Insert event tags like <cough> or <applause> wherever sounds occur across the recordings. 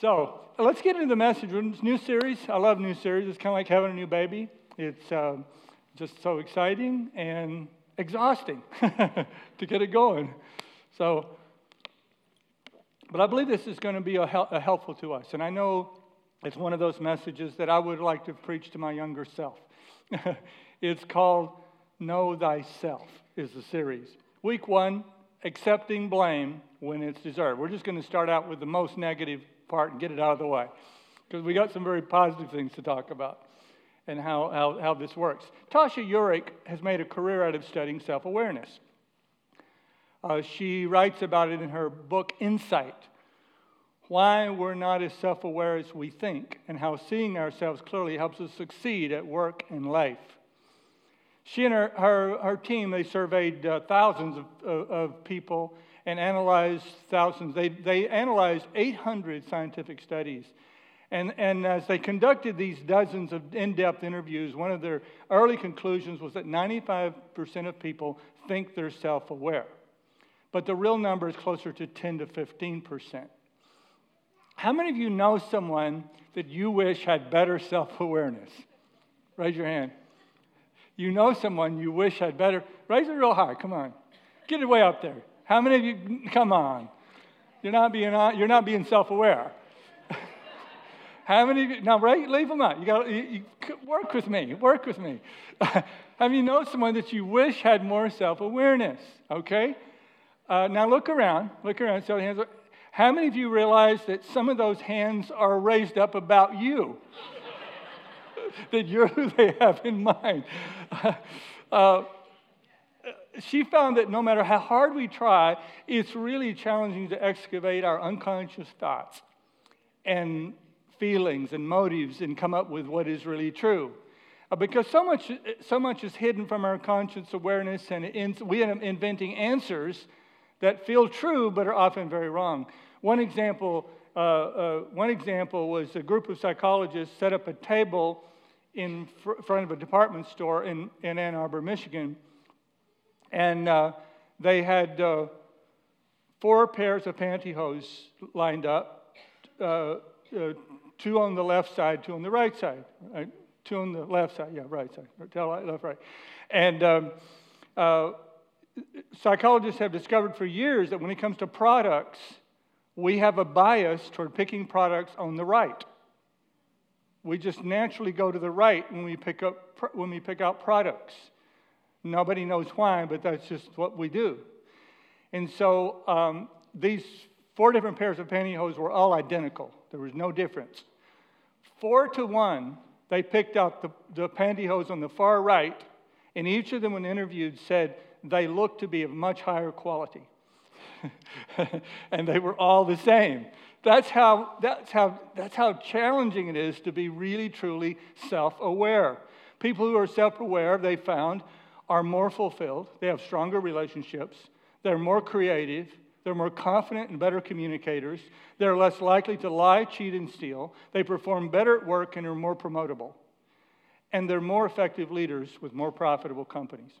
So let's get into the message. It's new series. I love new series. It's kind of like having a new baby. It's uh, just so exciting and exhausting <laughs> to get it going. So, but I believe this is going to be a, hel- a helpful to us. And I know it's one of those messages that I would like to preach to my younger self. <laughs> it's called Know Thyself, is the series. Week one, accepting blame when it's deserved. We're just going to start out with the most negative part and get it out of the way because we got some very positive things to talk about and how, how, how this works. Tasha Eurich has made a career out of studying self awareness. Uh, she writes about it in her book, Insight Why We're Not as Self Aware as We Think, and how seeing ourselves clearly helps us succeed at work and life. She and her, her, her team, they surveyed uh, thousands of, of, of, people and analyzed thousands. They, they analyzed 800 scientific studies. And, and as they conducted these dozens of in depth interviews, one of their early conclusions was that 95% of people think they're self aware. But the real number is closer to 10 to 15%. How many of you know someone that you wish had better self awareness? Raise your hand. You know someone you wish had better. Raise it real high. Come on. Get it way up there. How many of you, <laughs> come on. You're not being, you're not being self aware. <laughs> How many of you, now right, leave them out. You got you, work with me, work with me. <laughs> Have you know someone that you wish had more self awareness? Okay? Uh, now look around, look around. So hands. How many of you realize that some of those hands are raised up about you? that you're who they have in mind. Uh, she found that no matter how hard we try, it's really challenging to excavate our unconscious thoughts and feelings and motives and come up with what is really true. Uh, because so much, so much is hidden from our conscious awareness, and we end up inventing answers that feel true but are often very wrong. One example, uh, uh, one example was a group of psychologists set up a table in fr- front of a department store in, in Ann Arbor, Michigan. And uh, they had uh, four pairs of pantyhose lined up, uh, uh, two on the left side, two on the right side. Right? Two on the left side, yeah, right side, Tell left, right. And um, uh, psychologists have discovered for years that when it comes to products, we have a bias toward picking products on the right we just naturally go to the right when we pick up when we pick out products. Nobody knows why, but that's just what we do. And so um, these four different pairs of pantyhose were all identical. There was no difference. Four to one, they picked out the, the pantyhose on the far right, and each of them, when interviewed, said they looked to be of much higher quality. <laughs> and they were all the same. That's how, that's, how, that's how challenging it is to be really, truly self aware. People who are self aware, they found, are more fulfilled, they have stronger relationships, they're more creative, they're more confident and better communicators, they're less likely to lie, cheat, and steal, they perform better at work and are more promotable. And they're more effective leaders with more profitable companies.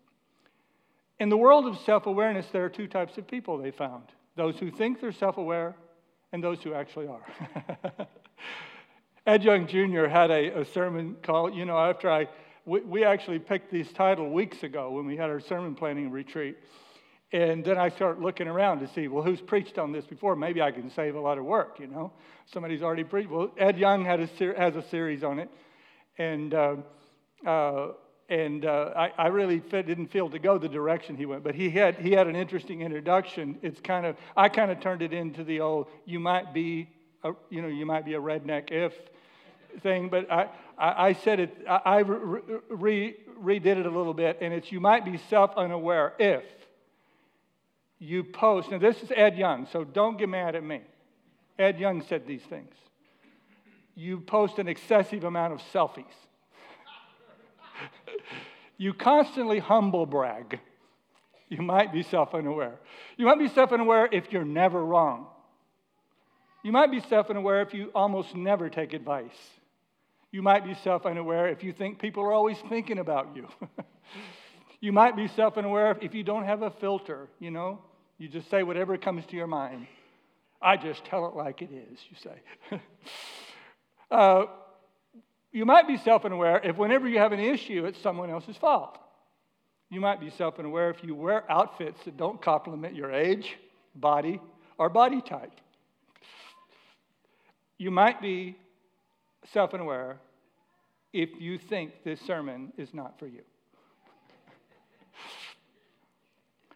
In the world of self awareness, there are two types of people they found those who think they're self aware and those who actually are. <laughs> Ed Young Jr. had a, a, sermon called, you know, after I, we, we, actually picked this title weeks ago when we had our sermon planning retreat. And then I start looking around to see, well, who's preached on this before? Maybe I can save a lot of work, you know? Somebody's already preached. Well, Ed Young had a ser- has a series on it. And, uh, uh, and uh, I, I, really fit, didn't feel to go the direction he went, but he had, he had an interesting introduction. It's kind of, I kind of turned it into the old, you might be, a, you know, you might be a redneck if thing, but I, I, I said it, I, I re, re, redid it a little bit, and it's you might be self unaware if you post, now this is Ed Young, so don't get mad at me. Ed Young said these things. You post an excessive amount of selfies <laughs> you constantly humble brag. You might be self unaware. You might be self unaware if you're never wrong. You might be self unaware if you almost never take advice. You might be self unaware if you think people are always thinking about you. <laughs> you might be self unaware if you don't have a filter, you know, you just say whatever comes to your mind. I just tell it like it is, you say. <laughs> uh, you might be self aware if whenever you have an issue, it's someone else's fault. You might be self aware if you wear outfits that don't complement your age, body, or body type. You might be self aware if you think this sermon is not for you.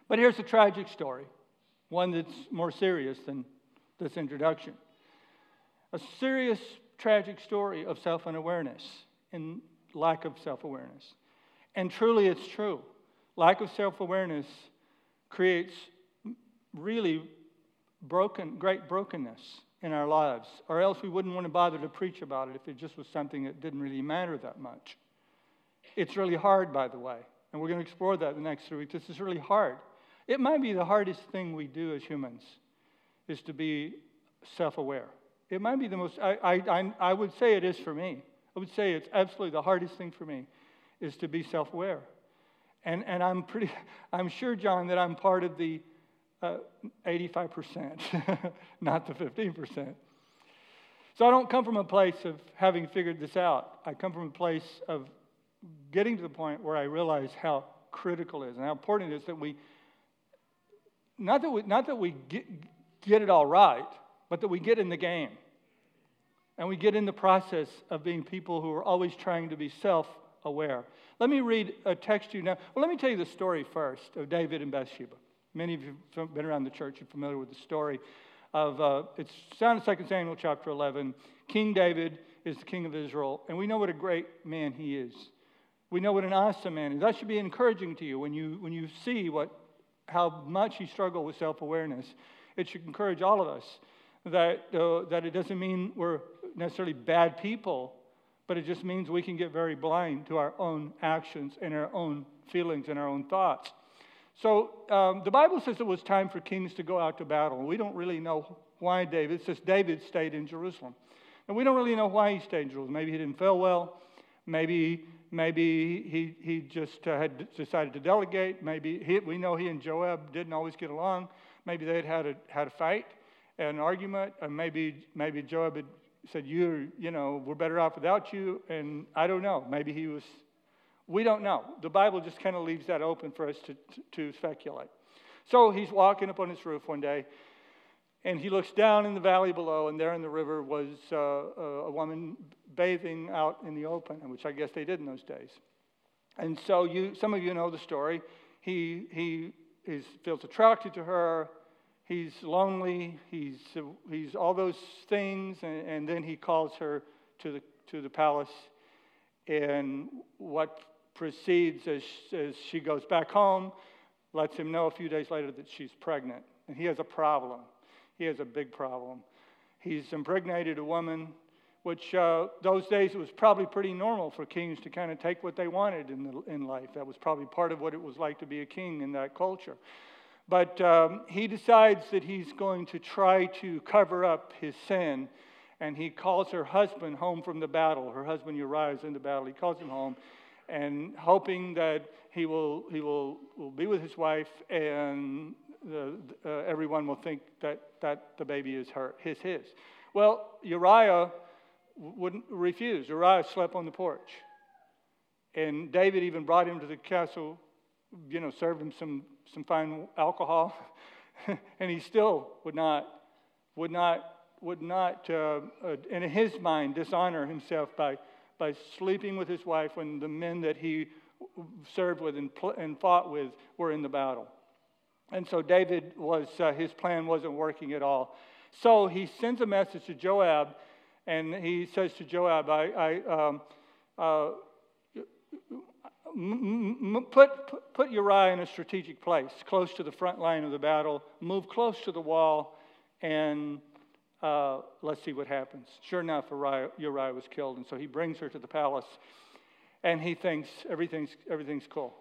but here's a tragic story, one that's more serious than this introduction. A serious, tragic story of self unawareness and lack of self awareness. And truly, it's true. Lack of self awareness creates really broken, great brokenness in our lives, or else we wouldn't want to bother to preach about it if it just was something that didn't really matter that much. It's really hard, by the way, and we're going to explore that the next three weeks. This is really hard. It might be the hardest thing we do as humans, is to be self aware. It might be the most, I, I, I would say it is for me. I would say it's absolutely the hardest thing for me is to be self aware. And, and I'm pretty, <laughs> I'm sure, John, that I'm part of the uh, 85%, <laughs> not the 15%. So I don't come from a place of having figured this out. I come from a place of getting to the point where I realize how critical it is and how important it is that we, not that we, not that we get, get it all right, but that we get in the game. And we get in the process of being people who are always trying to be self aware. Let me read a text to you now. Well, let me tell you the story first of David and Bathsheba. Many of you have been around the church, you're familiar with the story of, uh, it's found in 2 Samuel chapter 11. King David is the king of Israel, and we know what a great man he is. We know what an awesome man is. That should be encouraging to you when you, when you see what, how much he struggled with self awareness. It should encourage all of us that, uh, that it doesn't mean we're necessarily bad people, but it just means we can get very blind to our own actions and our own feelings and our own thoughts. So um, the Bible says it was time for kings to go out to battle. We don't really know why David. It says David stayed in Jerusalem. And we don't really know why he stayed in Jerusalem. Maybe he didn't feel well. Maybe, maybe he, he just uh, had decided to delegate. Maybe he, we know he and Joab didn't always get along. Maybe they had had a, had a fight, an argument. Or maybe, maybe Joab had said, you, you know, we're better off without you. And I don't know. Maybe he was we don't know. The Bible just kind of leaves that open for us to, to, to speculate. So he's walking up on his roof one day, and he looks down in the valley below, and there in the river was uh, a woman bathing out in the open, which I guess they did in those days. And so you, some of you know the story. He, he is, feels attracted to her. He's lonely. He's, he's all those things. And, and then he calls her to the, to the palace. And what proceeds as, as she goes back home, lets him know a few days later that she's pregnant. And he has a problem. He has a big problem. He's impregnated a woman, which uh, those days it was probably pretty normal for kings to kind of take what they wanted in, the, in life. That was probably part of what it was like to be a king in that culture. But um, he decides that he's going to try to cover up his sin. And he calls her husband home from the battle. Her husband Uriah is in the battle. He calls him home and hoping that he will, he will, will be with his wife and the, uh, everyone will think that, that the baby is her, his, his. Well, Uriah wouldn't refuse. Uriah slept on the porch. And David even brought him to the castle, you know, served him some, some fine alcohol. <laughs> and he still would not, would not, would not uh, uh, in his mind, dishonor himself by by sleeping with his wife when the men that he served with and, and fought with were in the battle. And so David was, uh, his plan wasn't working at all. So he sends a message to Joab, and he says to Joab, I, I um, uh, put, put Uriah in a strategic place, close to the front line of the battle, move close to the wall, and uh, let's see what happens. Sure enough, Uriah, was killed, and so he brings her to the palace, and he thinks everything's, everything's cool.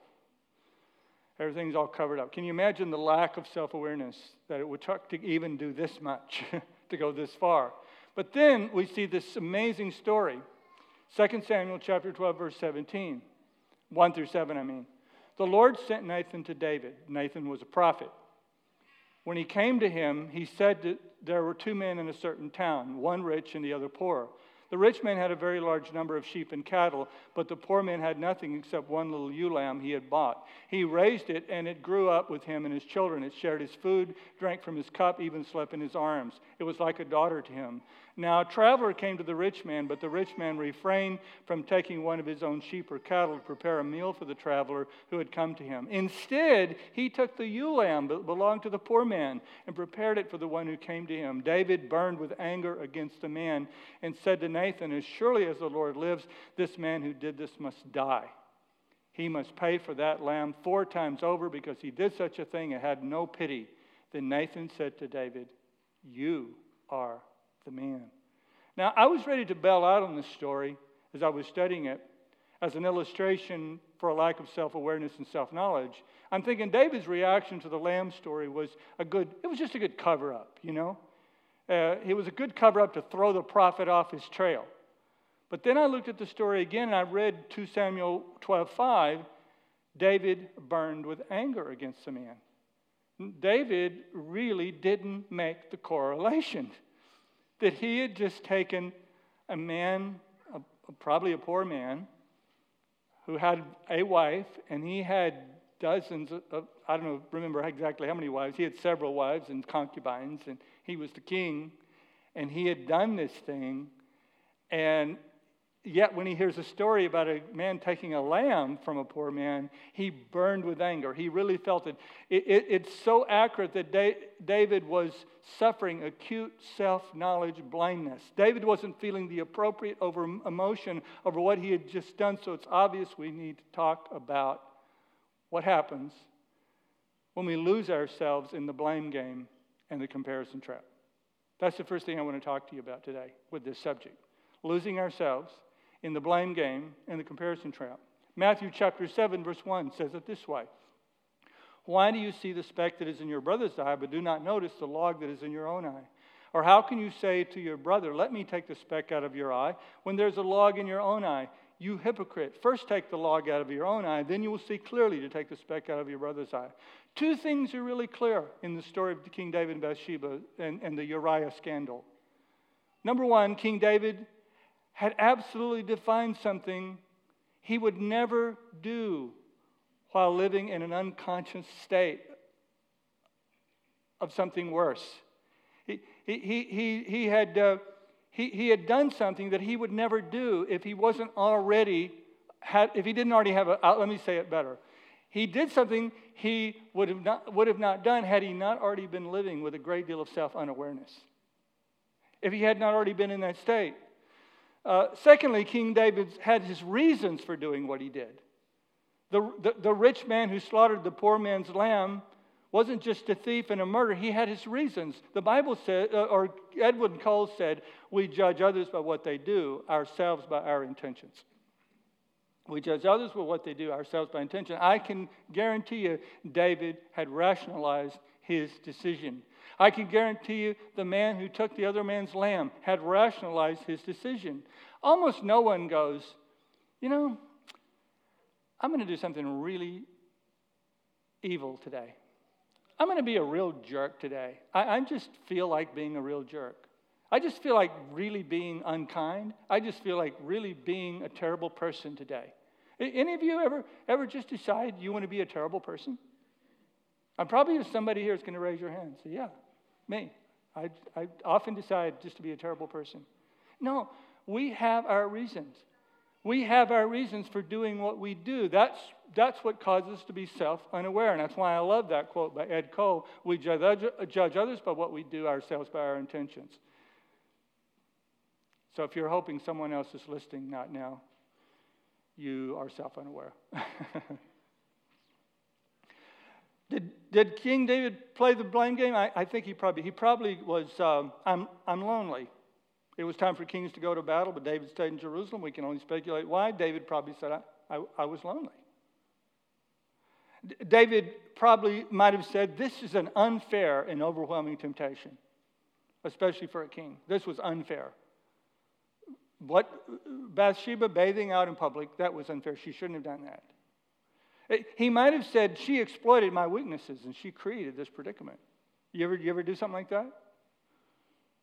Everything's all covered up. Can you imagine the lack of self awareness that it would take to even do this much, <laughs> to go this far? But then we see this amazing story 2 Samuel chapter 12, verse 17. 1 through 7, I mean. The Lord sent Nathan to David. Nathan was a prophet. When he came to him, he said to, there were two men in a certain town, one rich and the other poor. The rich man had a very large number of sheep and cattle, but the poor man had nothing except one little ewe lamb he had bought. He raised it, and it grew up with him and his children. It shared his food, drank from his cup, even slept in his arms. It was like a daughter to him. Now a traveler came to the rich man, but the rich man refrained from taking one of his own sheep or cattle to prepare a meal for the traveler who had come to him. Instead, he took the ewe lamb that belonged to the poor man and prepared it for the one who came to him. David burned with anger against the man and said to Nathan, As surely as the Lord lives, this man who did this must die. He must pay for that lamb four times over because he did such a thing and had no pity. Then Nathan said to David, You are the man. Now, I was ready to bail out on this story as I was studying it as an illustration for a lack of self awareness and self knowledge. I'm thinking David's reaction to the lamb story was a good, it was just a good cover up, you know? Uh, it was a good cover up to throw the prophet off his trail. But then I looked at the story again and I read 2 Samuel 12 5. David burned with anger against the man. David really didn't make the correlation that he had just taken a man, a, probably a poor man, who had a wife, and he had dozens of, I don't know, remember exactly how many wives. He had several wives and concubines, and he was the king, and he had done this thing, and Yet, when he hears a story about a man taking a lamb from a poor man, he burned with anger. He really felt it. it, it it's so accurate that David was suffering acute self knowledge blindness. David wasn't feeling the appropriate over emotion over what he had just done, so it's obvious we need to talk about what happens when we lose ourselves in the blame game and the comparison trap. That's the first thing I want to talk to you about today with this subject losing ourselves in the blame game and the comparison trap. Matthew chapter 7, verse 1 says it this way Why do you see the speck that is in your brother's eye, but do not notice the log that is in your own eye? Or how can you say to your brother, Let me take the speck out of your eye, when there's a log in your own eye? You hypocrite, first take the log out of your own eye, then you will see clearly to take the speck out of your brother's eye. Two things are really clear in the story of King David and Bathsheba and, and the Uriah scandal. Number one, King David had absolutely defined something he would never do while living in an unconscious state of something worse. He, he, he, he, had, uh, he, he had done something that he would never do if he wasn't already, had, if he didn't already have a, uh, let me say it better. He did something he would have, not, would have not done had he not already been living with a great deal of self unawareness. If he had not already been in that state. Uh, secondly, King David had his reasons for doing what he did. The, the, the, rich man who slaughtered the poor man's lamb wasn't just a thief and a murderer, he had his reasons. The Bible said, uh, or Edwin Cole said, we judge others by what they do, ourselves by our intentions. We judge others by what they do, ourselves by intention. I can guarantee you, David had rationalized his decision. I can guarantee you the man who took the other man's lamb had rationalized his decision. Almost no one goes, you know, I'm going to do something really evil today. I'm going to be a real jerk today. I, I, just feel like being a real jerk. I just feel like really being unkind. I just feel like really being a terrible person today. Any of you ever, ever just decide you want to be a terrible person? I'm probably somebody here is going to raise your hand. Say, yeah, me. I, I often decide just to be a terrible person. No, we have our reasons. We have our reasons for doing what we do. That's, that's what causes us to be self unaware. And that's why I love that quote by Ed Cole. We judge, judge others by what we do, ourselves by our intentions. So if you're hoping someone else is listening, not now, you are self unaware. <laughs> Did, did King David play the blame game? I, I think he probably he probably was. Um, I'm I'm lonely. It was time for kings to go to battle, but David stayed in Jerusalem. We can only speculate why. David probably said, "I, I, I was lonely." David probably might have said, "This is an unfair and overwhelming temptation, especially for a king. This was unfair." What Bathsheba bathing out in public, that was unfair. She shouldn't have done that. He might have said, She exploited my weaknesses and she created this predicament. You ever, you ever do something like that?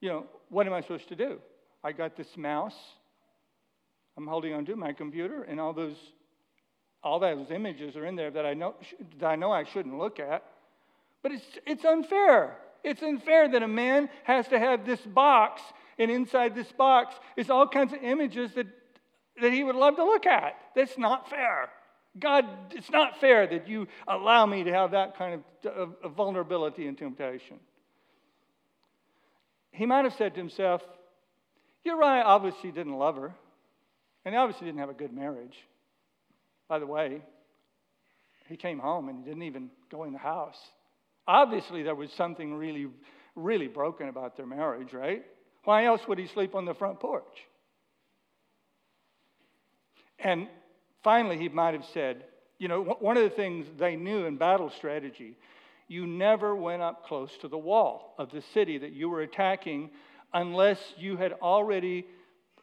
you know, what am I supposed to do? I got this mouse. I'm holding onto my computer, and all those, all those images are in there that I know that I know I shouldn't look at. But it's it's unfair. It's unfair that a man has to have this box, and inside this box is all kinds of images that that he would love to look at. That's not fair. God, it's not fair that you allow me to have that kind of, of, of vulnerability and temptation. He might have said to himself, Uriah obviously didn't love her, and he obviously didn't have a good marriage. By the way, he came home and he didn't even go in the house. Obviously, there was something really, really broken about their marriage, right? Why else would he sleep on the front porch? And finally, he might have said, you know, one of the things they knew in battle strategy, you never went up close to the wall of the city that you were attacking unless you had already,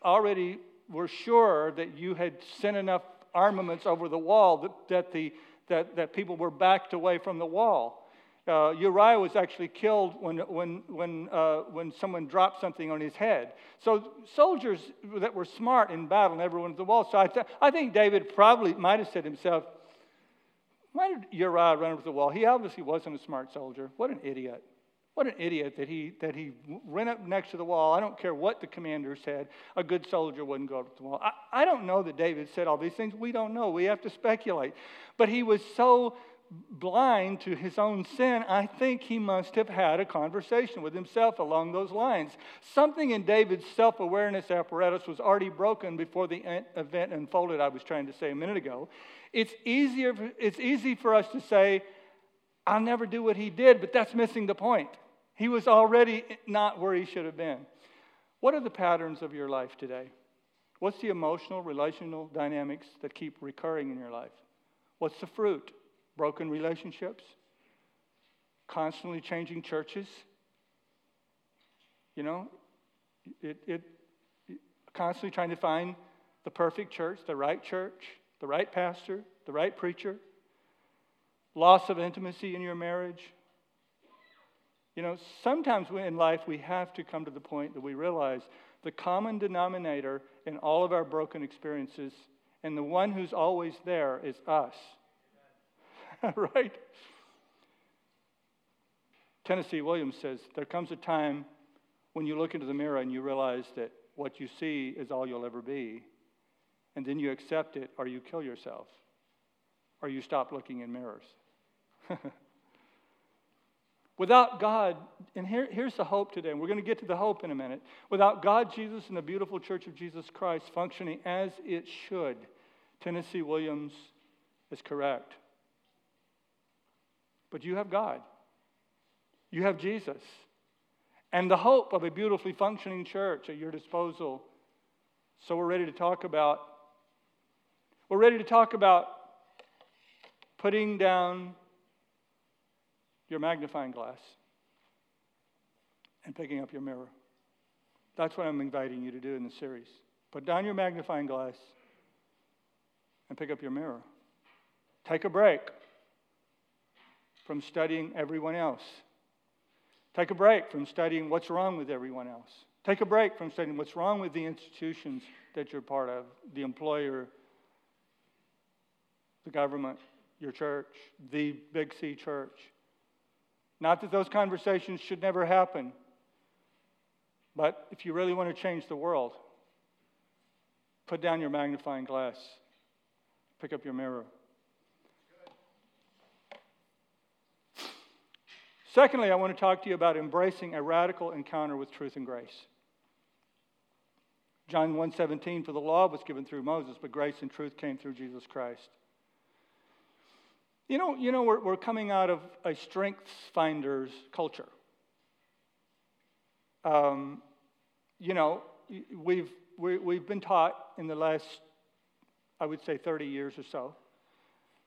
already were sure that you had sent enough armaments over the wall that, that, the, that, that people were backed away from the wall. Uh, Uriah was actually killed when, when, when, uh, when someone dropped something on his head. So soldiers that were smart in battle never went to the wall. So I, th- I think David probably might have said to himself, why did Uriah run over the wall? He obviously wasn't a smart soldier. What an idiot. What an idiot that he, that he ran up next to the wall. I don't care what the commander said. A good soldier wouldn't go up to the wall. I, I don't know that David said all these things. We don't know. We have to speculate. But he was so blind to his own sin, I think he must have had a conversation with himself along those lines. Something in David's self awareness apparatus was already broken before the event unfolded, I was trying to say a minute ago. It's, easier, it's easy for us to say, I'll never do what he did, but that's missing the point. He was already not where he should have been. What are the patterns of your life today? What's the emotional, relational dynamics that keep recurring in your life? What's the fruit? Broken relationships, constantly changing churches. You know, it, it, it, constantly trying to find the perfect church, the right church, the right pastor, the right preacher, loss of intimacy in your marriage. You know, sometimes in life we have to come to the point that we realize the common denominator in all of our broken experiences and the one who's always there is us. <laughs> right? Tennessee Williams says there comes a time when you look into the mirror and you realize that what you see is all you'll ever be. And then you accept it or you kill yourself or you stop looking in mirrors. <laughs> Without God, and here, here's the hope today, and we're going to get to the hope in a minute. Without God, Jesus, and the beautiful church of Jesus Christ functioning as it should, Tennessee Williams is correct. But you have God, you have Jesus, and the hope of a beautifully functioning church at your disposal. So we're ready to talk about. We're ready to talk about putting down your magnifying glass and picking up your mirror. That's what I'm inviting you to do in the series. Put down your magnifying glass and pick up your mirror. Take a break from studying everyone else. Take a break from studying what's wrong with everyone else. Take a break from studying what's wrong with the institutions that you're part of, the employer, the government, your church, the Big C church. Not that those conversations should never happen, but if you really want to change the world, put down your magnifying glass, pick up your mirror. Secondly, I want to talk to you about embracing a radical encounter with truth and grace. John 1:17 for the law was given through Moses, but grace and truth came through Jesus Christ. You know, you know we're, we're coming out of a strengths finders culture. Um, you know, we've, we, have we have been taught in the last, I would say, 30 years or so,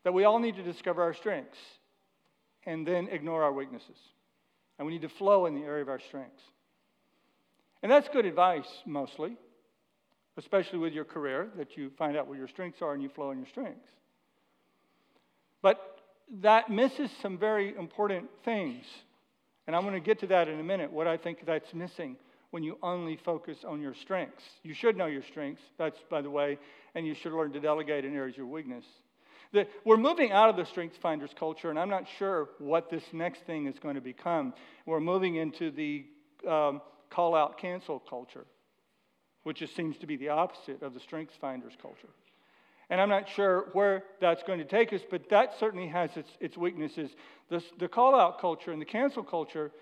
that we all need to discover our strengths and then ignore our weaknesses. And we need to flow in the area of our strengths. And that's good advice, mostly, especially with your career, that you find out what your strengths are and you flow in your strengths. But that misses some very important things. And I'm going to get to that in a minute, what I think that's missing when you only focus on your strengths. You should know your strengths, that's by the way, and you should learn to delegate in areas of weakness. The, we're moving out of the strengths finders culture, and I'm not sure what this next thing is going to become. We're moving into the um, call out cancel culture, which just seems to be the opposite of the strengths finders culture. And I'm not sure where that's going to take us, but that certainly has its, its weaknesses. The, the call out culture and the cancel culture,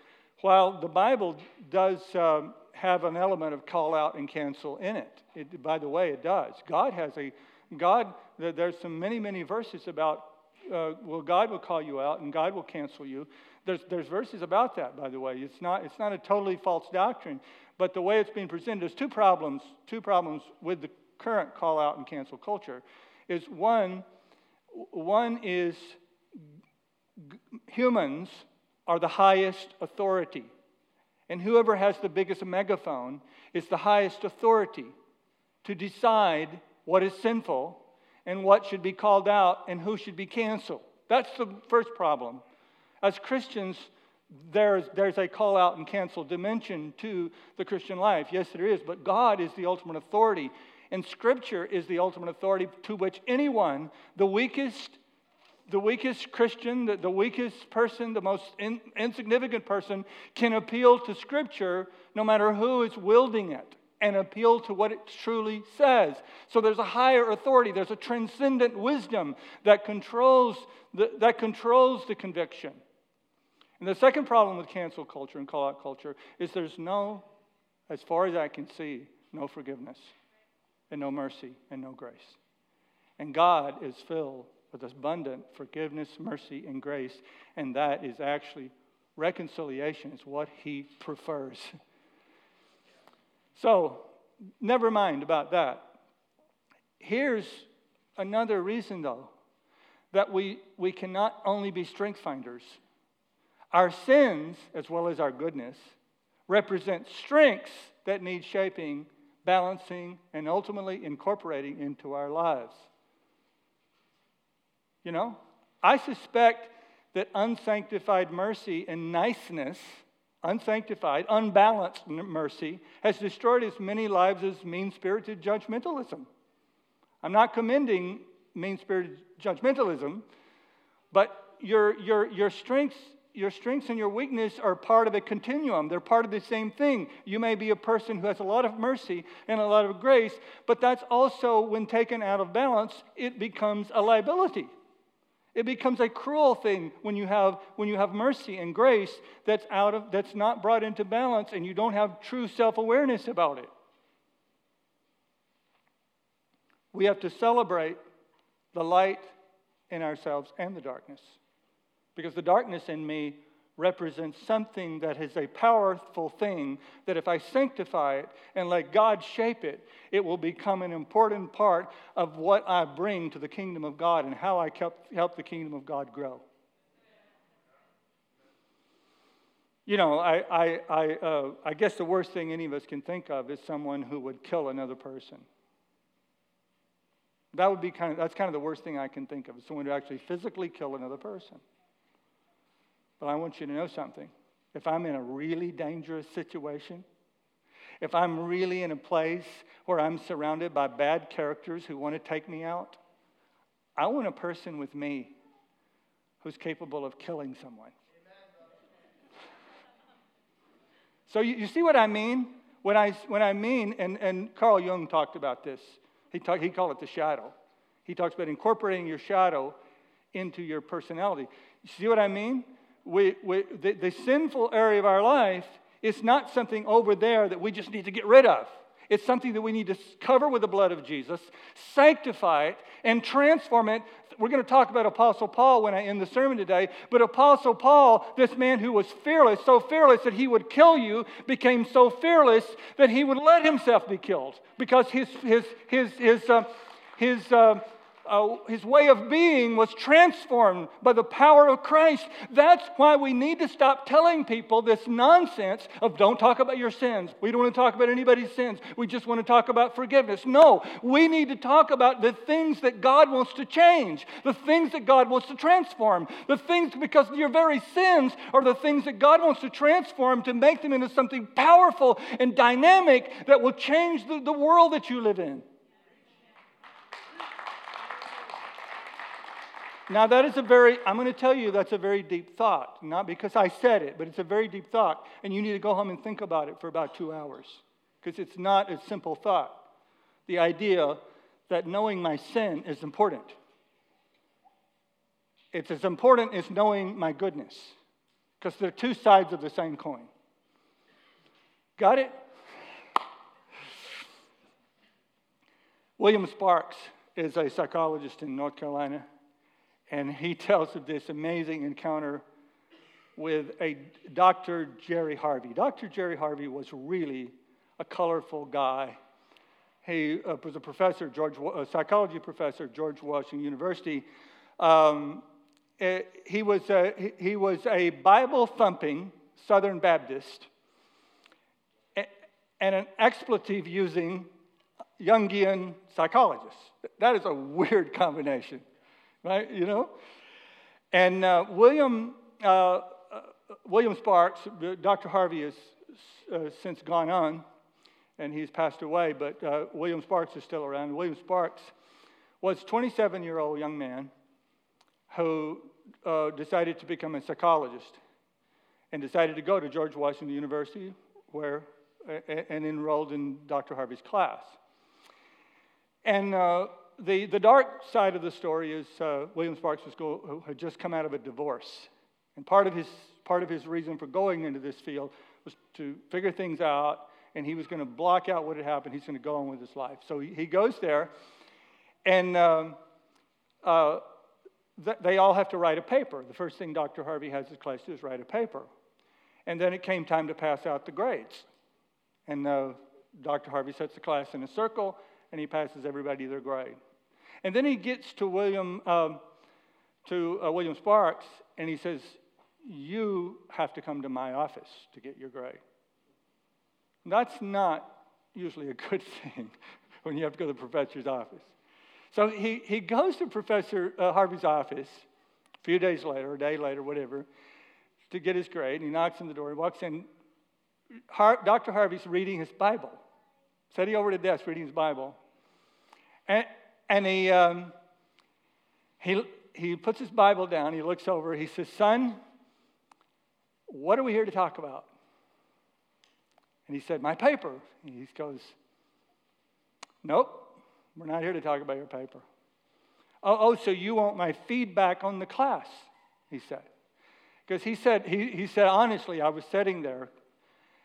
while the Bible does um, have an element of call out and cancel in it, it, by the way, it does. God has a, God, there's some many, many verses about, uh, well, God will call you out and God will cancel you. There's, there's verses about that, by the way. It's not, it's not a totally false doctrine, but the way it's being presented, there's two problems, two problems with the current call out and cancel culture is one, one is g- humans are the highest authority. And whoever has the biggest megaphone is the highest authority to decide what is sinful and what should be called out and who should be canceled. That's the first problem. As Christians, there's, there's a call out and cancel dimension to the Christian life. Yes, there is, but God is the ultimate authority. And Scripture is the ultimate authority to which anyone, the weakest, the weakest Christian, the, the weakest person, the most in, insignificant person, can appeal to Scripture no matter who is wielding it and appeal to what it truly says. So there's a higher authority, there's a transcendent wisdom that controls the, that controls the conviction. And the second problem with cancel culture and call out culture is there's no, as far as I can see, no forgiveness and no mercy and no grace. And God is filled with abundant forgiveness, mercy, and grace, and that is actually reconciliation is what he prefers. <laughs> So, never mind about that. Here's another reason, though, that we, we cannot only be strength finders. Our sins, as well as our goodness, represent strengths that need shaping balancing, and ultimately incorporating into our lives. You know, I suspect that unsanctified mercy and niceness, unsanctified, unbalanced mercy, has destroyed as many lives as mean spirited judgmentalism. I'm not commending mean spirited judgmentalism, but your, your, your strengths your strengths and your weakness are part of a continuum. They're part of the same thing. You may be a person who has a lot of mercy and a lot of grace, but that's also, when taken out of balance, it becomes a liability. It becomes a cruel thing when you have, when you have mercy and grace that's, out of, that's not brought into balance and you don't have true self awareness about it. We have to celebrate the light in ourselves and the darkness. Because the darkness in me represents something that is a powerful thing that if I sanctify it and let God shape it, it will become an important part of what I bring to the kingdom of God and how I help the kingdom of God grow. You know, I, I, I, uh, I guess the worst thing any of us can think of is someone who would kill another person. That would be kind of, that's kind of the worst thing I can think of, someone who actually physically kill another person. But I want you to know something. If I'm in a really dangerous situation, if I'm really in a place where I'm surrounded by bad characters who want to take me out, I want a person with me who's capable of killing someone. So you, you see what I mean? When I, when I mean, and, and Carl Jung talked about this, he, talk, he called it the shadow. He talks about incorporating your shadow into your personality. You see what I mean? We, we, the, the sinful area of our life is not something over there that we just need to get rid of. It's something that we need to cover with the blood of Jesus, sanctify it, and transform it. We're going to talk about Apostle Paul when I end the sermon today. But Apostle Paul, this man who was fearless, so fearless that he would kill you, became so fearless that he would let himself be killed because his, his, his, his, uh, his uh, uh, his way of being was transformed by the power of Christ. That's why we need to stop telling people this nonsense of don't talk about your sins. We don't want to talk about anybody's sins. We just want to talk about forgiveness. No, we need to talk about the things that God wants to change, the things that God wants to transform, the things because your very sins are the things that God wants to transform to make them into something powerful and dynamic that will change the, the world that you live in. Now, that is a very, I'm going to tell you that's a very deep thought. Not because I said it, but it's a very deep thought. And you need to go home and think about it for about two hours because it's not a simple thought. The idea that knowing my sin is important. It's as important as knowing my goodness because they're two sides of the same coin. Got it? William Sparks is a psychologist in North Carolina and he tells of this amazing encounter with a Dr. Jerry Harvey. Dr. Jerry Harvey was really a colorful guy. He uh, was a professor, George, a psychology professor at George Washington University. Um, eh, he, was a, he was a Bible thumping Southern Baptist and an expletive using Jungian psychologist. That is a weird combination right? You know? And uh, William, uh, uh William Sparks, Dr. Harvey has uh, since gone on and he's passed away, but uh, William Sparks is still around. William Sparks was a 27 year old young man who uh, decided to become a psychologist and decided to go to George Washington University where, and enrolled in Dr. Harvey's class. And the, the dark side of the story is uh, William Sparks was go, had just come out of a divorce. And part of, his, part of his reason for going into this field was to figure things out, and he was going to block out what had happened. He's going to go on with his life. So he, he goes there, and um, uh, th- they all have to write a paper. The first thing Dr. Harvey has his class do is write a paper. And then it came time to pass out the grades. And uh, Dr. Harvey sets the class in a circle and he passes everybody their grade. And then he gets to William, um, to uh, William Sparks, and he says, "You have to come to my office to get your grade." That's not usually a good <laughs> thing when you have to go to the professor's office. So he, he goes to Professor uh, Harvey's office a few days later, a day later, whatever, to get his grade. And he knocks on the door. He walks in. Har- Dr. Harvey's reading his Bible. Sitting over at the desk reading his Bible. And, and he, um, he, he puts his Bible down, he looks over, he says, Son, what are we here to talk about? And he said, My paper. And he goes, Nope, we're not here to talk about your paper. Oh, oh so you want my feedback on the class, he said. Because he said, he, he said, honestly, I was sitting there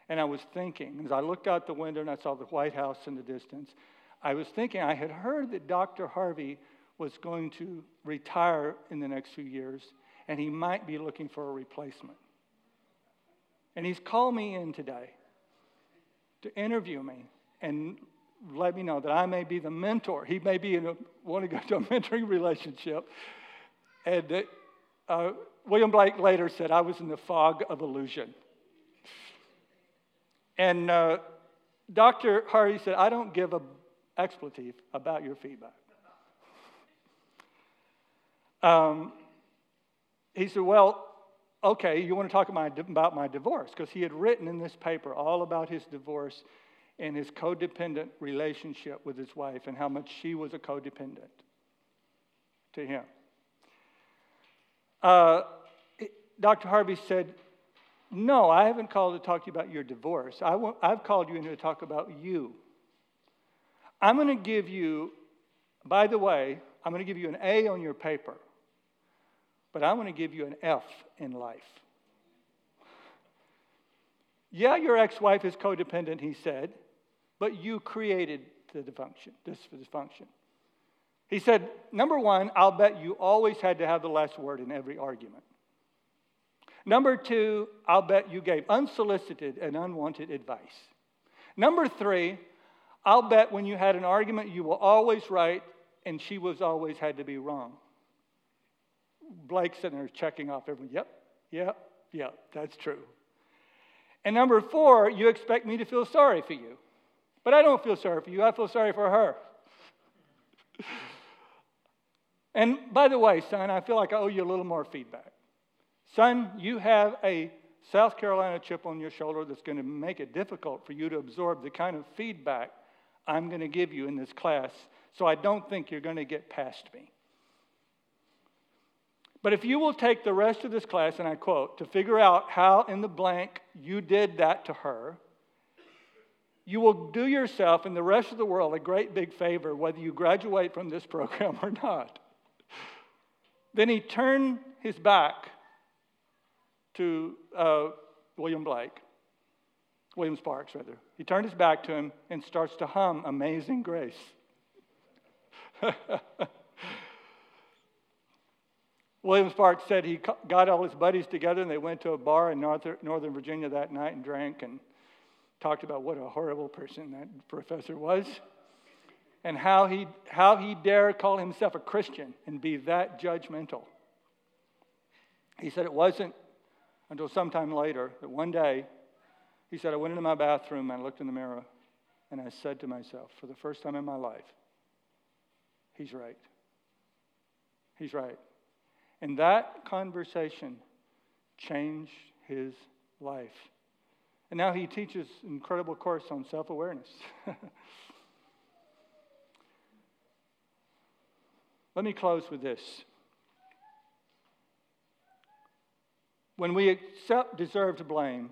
and I was thinking, as I looked out the window and I saw the White House in the distance, I was thinking, I had heard that Dr. Harvey was going to retire in the next few years, and he might be looking for a replacement. And he's called me in today to interview me and let me know that I may be the mentor. He may be in a, want to go to a <laughs> mentoring relationship. And that, uh, William Blake later said, I was in the fog of illusion. And uh, Dr. Harvey said, I don't give a expletive about your feedback. Um, he said, Well, okay, you want to talk about my divorce? Because he had written in this paper all about his divorce and his codependent relationship with his wife and how much she was a codependent to him. Uh, Dr. Harvey said, No, I haven't called to talk to you about your divorce. I have called you in to talk about you I'm going to give you, by the way, I'm going to give you an A on your paper, but I'm going to give you an F in life. Yeah, your ex wife is codependent, he said, but you created the dysfunction, this dysfunction. He said, number one, I'll bet you always had to have the last word in every argument. Number two, I'll bet you gave unsolicited and unwanted advice. Number three, I'll bet when you had an argument, you were always right, and she was always had to be wrong. Blake sitting there checking off everything. Yep, yep, yep, that's true. And number four, you expect me to feel sorry for you. But I don't feel sorry for you, I feel sorry for her. <laughs> and by the way, son, I feel like I owe you a little more feedback. Son, you have a South Carolina chip on your shoulder that's going to make it difficult for you to absorb the kind of feedback I'm going to give you in this class, so I don't think you're going to get past me. But if you will take the rest of this class, and I quote, to figure out how in the blank you did that to her, you will do yourself and the rest of the world a great big favor whether you graduate from this <laughs> program or not. Then he turned his back to uh, William Blake, William Sparks, rather. He turned his back to him and starts to hum Amazing Grace. <laughs> William Sparks said he got all his buddies together and they went to a bar in Northern Virginia that night and drank and talked about what a horrible person that professor was and how he, how he dare call himself a Christian and be that judgmental. He said it wasn't until sometime later that one day he said, I went into my bathroom and I looked in the mirror and I said to myself, for the first time in my life, he's right. He's right. And that conversation changed his life. And now he teaches an incredible course on self awareness. <laughs> Let me close with this. When we accept deserved blame,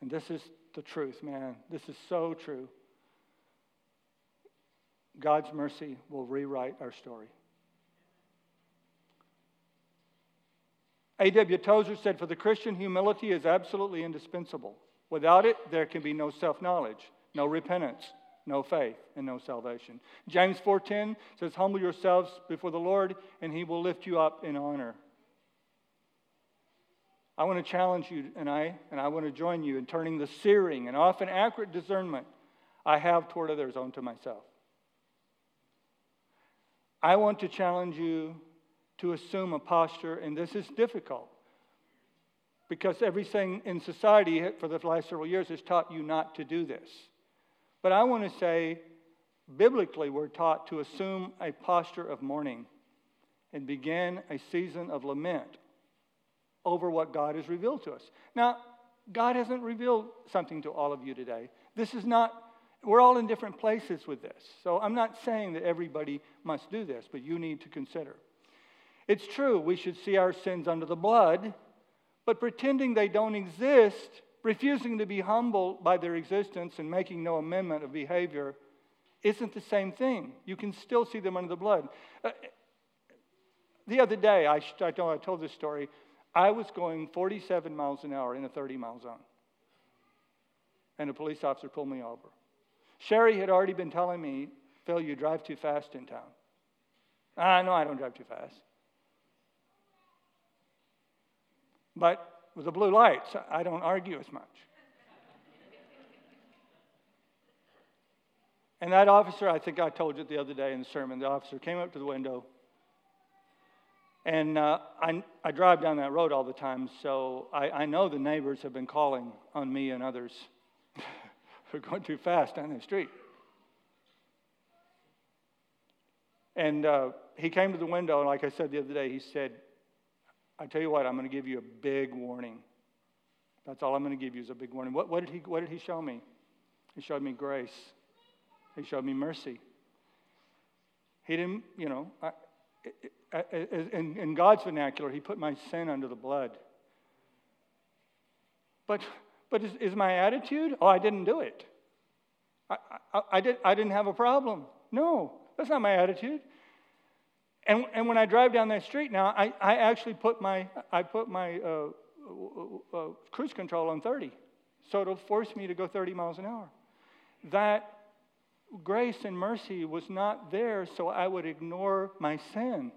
and this is the truth, man, this is so true, God's mercy will rewrite our story. A.W. Tozer said, For the Christian, humility is absolutely indispensable. Without it, there can be no self knowledge, no repentance, no faith, and no salvation. James 4:10 says, Humble yourselves before the Lord, and he will lift you up in honor. I want to challenge you and I, and I want to join you in turning the searing and often accurate discernment I have toward others onto myself. I want to challenge you to assume a posture, and this is difficult because everything in society for the last several years has taught you not to do this. But I want to say, biblically, we're taught to assume a posture of mourning and begin a season of lament over what God has revealed to us. Now, God hasn't revealed something to all of you today. This is not, we're all in different places with this. So I'm not saying that everybody must do this, but you need to consider. It's true, we should see our sins under the blood, but pretending they don't exist, refusing to be humbled by their existence, and making no amendment of behavior isn't the same thing. You can still see them under the blood. Uh, the other day, I, I told this story. I was going 47 miles an hour in a 30 mile zone. And a police officer pulled me over. Sherry had already been telling me, Phil, you drive too fast in town. Ah, no, I don't drive too fast. But with the blue lights, I don't argue as much. And that officer, I think I told you the other day in the sermon, the officer came up to the window and uh, I, I, drive down that road all the time, so I, I know the neighbors have been calling on me and others <laughs> for going too fast down the street. And uh, he came to the window, and like I said the other day, he said, I tell you what, I'm going to give you a big warning. That's all I'm going to give you is a big warning. What, what, did, he, what did he show me? He showed me grace, he showed me mercy. He didn't, you know, I, in, in God's vernacular, he put my sin under the blood. But, but is, is my attitude? Oh, I didn't do it. I, I, I, did, I didn't have a problem. No, that's not my attitude. And, and when I drive down that street now, I, I actually put my, I put my uh, uh, cruise control on 30. So it'll force me to go 30 miles an hour. That grace and mercy was not there so I would ignore my sin.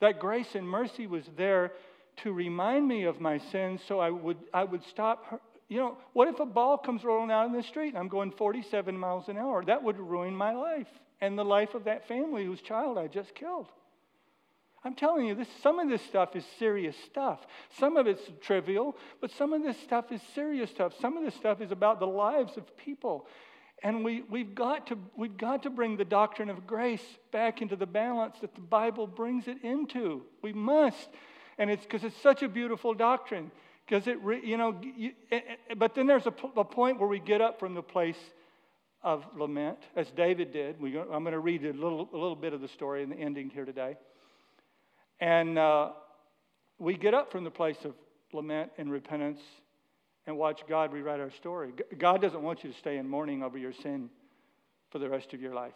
That grace and mercy was there to remind me of my sins so I would, I would stop You know, what if a ball comes rolling out in the street and I'm going 47 miles an hour? That would ruin my life and the life of that family whose child I just killed. I'm telling you, this, some of this stuff is serious stuff. Some of it's trivial, but some of this stuff is serious stuff. Some of this stuff is about the lives of people. And we, we've, got to, we've got to bring the doctrine of grace back into the balance that the Bible brings it into. We must. And it's because it's such a beautiful doctrine. Because it, you know, you, but then there's a, a point where we get up from the place of lament, as David did. We, I'm going to read a little, a little bit of the story in the ending here today. And uh, we get up from the place of lament and repentance and watch God rewrite our story. God doesn't want you to stay in mourning over your sin for the rest of your life.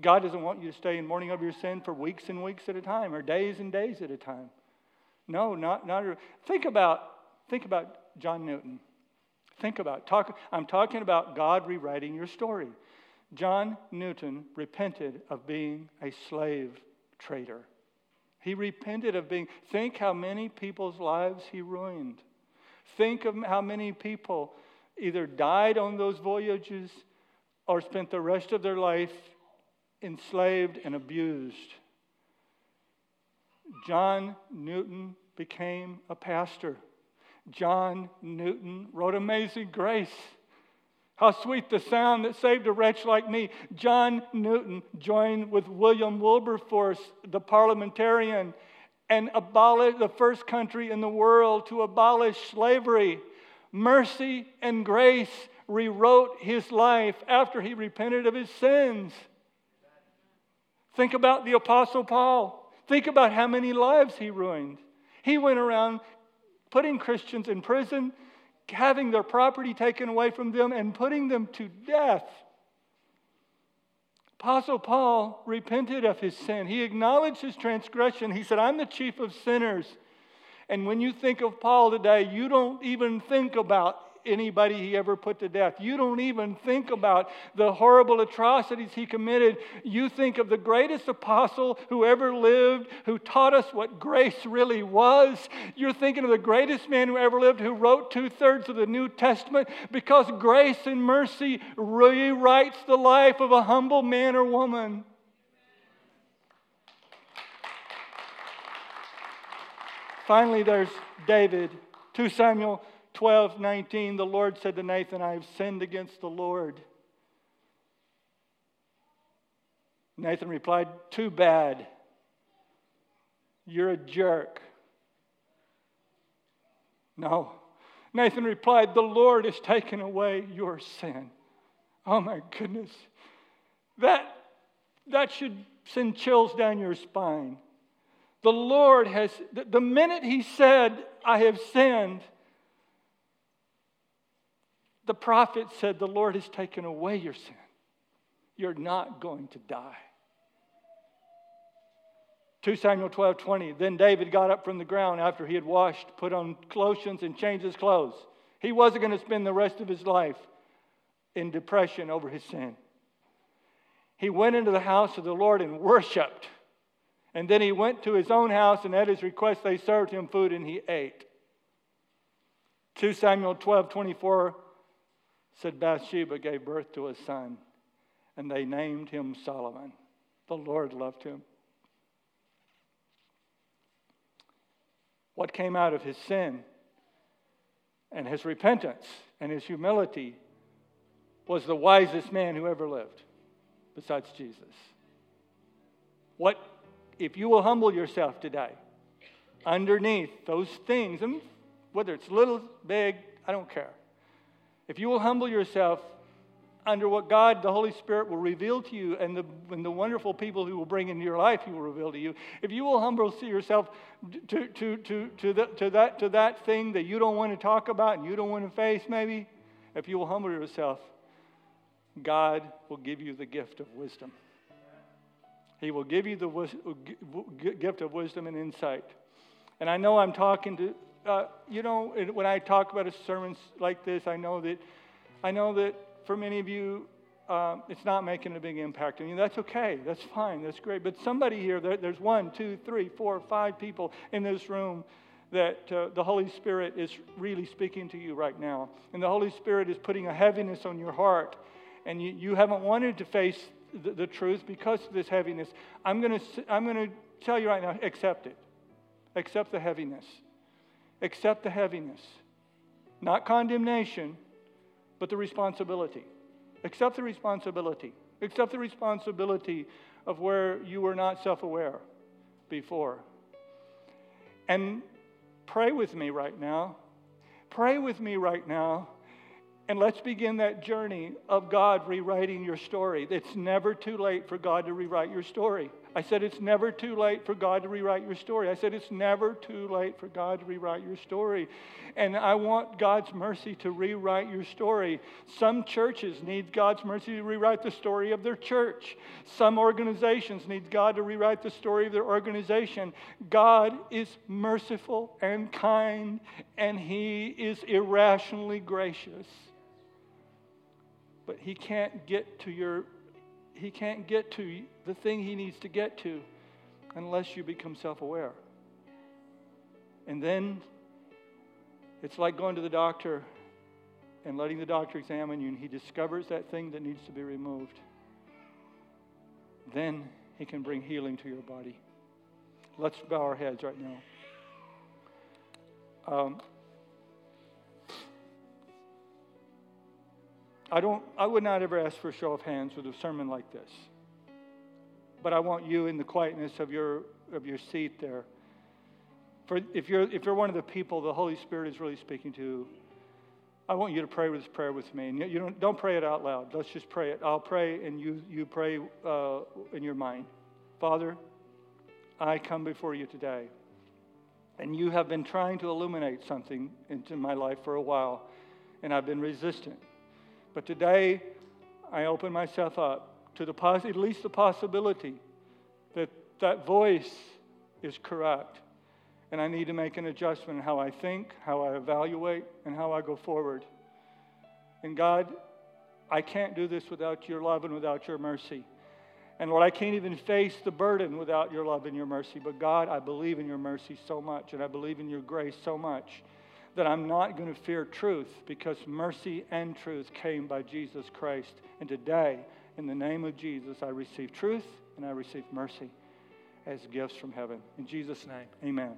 God doesn't want you to stay in mourning over your sin for weeks and weeks at a time or days and days at a time. No, not, not. Think about, think about John Newton. Think about talk. I'm talking about God rewriting your story. John Newton repented of being a slave trader. He repented of being, think how many people's lives he ruined. Think of how many people either died on those voyages or spent the rest of their life enslaved and abused. John Newton became a pastor. John Newton wrote Amazing Grace. How sweet the sound that saved a wretch like me. John Newton joined with William Wilberforce, the parliamentarian, and abolish the first country in the world to abolish slavery. Mercy and grace rewrote his life after he repented of his sins. Think about the Apostle Paul. Think about how many lives he ruined. He went around putting Christians in prison, having their property taken away from them and putting them to death. Apostle Paul repented of his sin. He acknowledged his transgression. He said, I'm the chief of sinners. And when you think of Paul today, you don't even think about anybody he ever put to death. You don't even think about the horrible atrocities he committed. You think of the greatest apostle who ever lived, who taught us what grace really was. You're thinking of the greatest man who ever lived, who wrote two thirds of the New Testament, because grace and mercy rewrites the life of a humble man or woman. Finally, there's David. 2 Samuel 12, 19, the Lord said to Nathan, I have sinned against the Lord. Nathan replied, Too bad. You're a jerk. No. Nathan replied, The Lord has taken away your sin. Oh my goodness. That, that should send chills down your spine. The Lord has, the minute he said, I have sinned, the prophet said, The Lord has taken away your sin. You're not going to die. 2 Samuel 12 20. Then David got up from the ground after he had washed, put on lotions, and changed his clothes. He wasn't going to spend the rest of his life in depression over his sin. He went into the house of the Lord and worshiped. And then he went to his own house, and at his request, they served him food and he ate. 2 Samuel 12 24 said Bathsheba gave birth to a son, and they named him Solomon. The Lord loved him. What came out of his sin and his repentance and his humility was the wisest man who ever lived, besides Jesus. What, if you will humble yourself today, underneath those things, and whether it's little, big, I don't care if you will humble yourself under what God, the Holy Spirit, will reveal to you and the, and the wonderful people who will bring into your life, He will reveal to you. If you will humble yourself to, to, to, to, the, to, that, to that thing that you don't want to talk about and you don't want to face, maybe, if you will humble yourself, God will give you the gift of wisdom. He will give you the gift of wisdom and insight. And I know I'm talking to uh, you know, when I talk about a sermon like this, I know that, I know that for many of you, um, it's not making a big impact on you. That's okay. That's fine. That's great. But somebody here, there, there's one, two, three, four, five people in this room that uh, the Holy Spirit is really speaking to you right now. And the Holy Spirit is putting a heaviness on your heart. And you, you haven't wanted to face the, the truth because of this heaviness. I'm going to I'm going to tell you right now accept it. Accept the heaviness. Accept the heaviness. Not condemnation, but the responsibility. Accept the responsibility. Accept the responsibility of where you were not self aware before. And pray with me right now. Pray with me right now. And let's begin that journey of God rewriting your story. It's never too late for God to rewrite your story. I said it's never too late for God to rewrite your story. I said it's never too late for God to rewrite your story. And I want God's mercy to rewrite your story. Some churches need God's mercy to rewrite the story of their church. Some organizations need God to rewrite the story of their organization. God is merciful and kind, and He is irrationally gracious. But He can't get to your he can't get to the thing he needs to get to unless you become self aware. And then it's like going to the doctor and letting the doctor examine you, and he discovers that thing that needs to be removed. Then he can bring healing to your body. Let's bow our heads right now. Um, I, don't, I would not ever ask for a show of hands with a sermon like this. But I want you in the quietness of your, of your seat there. For if you're, if you're one of the people the Holy Spirit is really speaking to, I want you to pray this prayer with me. And you don't, don't pray it out loud. Let's just pray it. I'll pray and you, you pray uh, in your mind. Father, I come before you today. And you have been trying to illuminate something into my life for a while. And I've been resistant. But today, I open myself up to the poss- at least the possibility that that voice is correct. And I need to make an adjustment in how I think, how I evaluate, and how I go forward. And God, I can't do this without your love and without your mercy. And Lord, I can't even face the burden without your love and your mercy. But God, I believe in your mercy so much, and I believe in your grace so much that I'm not going to fear truth because mercy and truth came by Jesus Christ. And today, in the name of Jesus, I receive truth and I receive mercy as gifts from heaven. In Jesus' name, amen.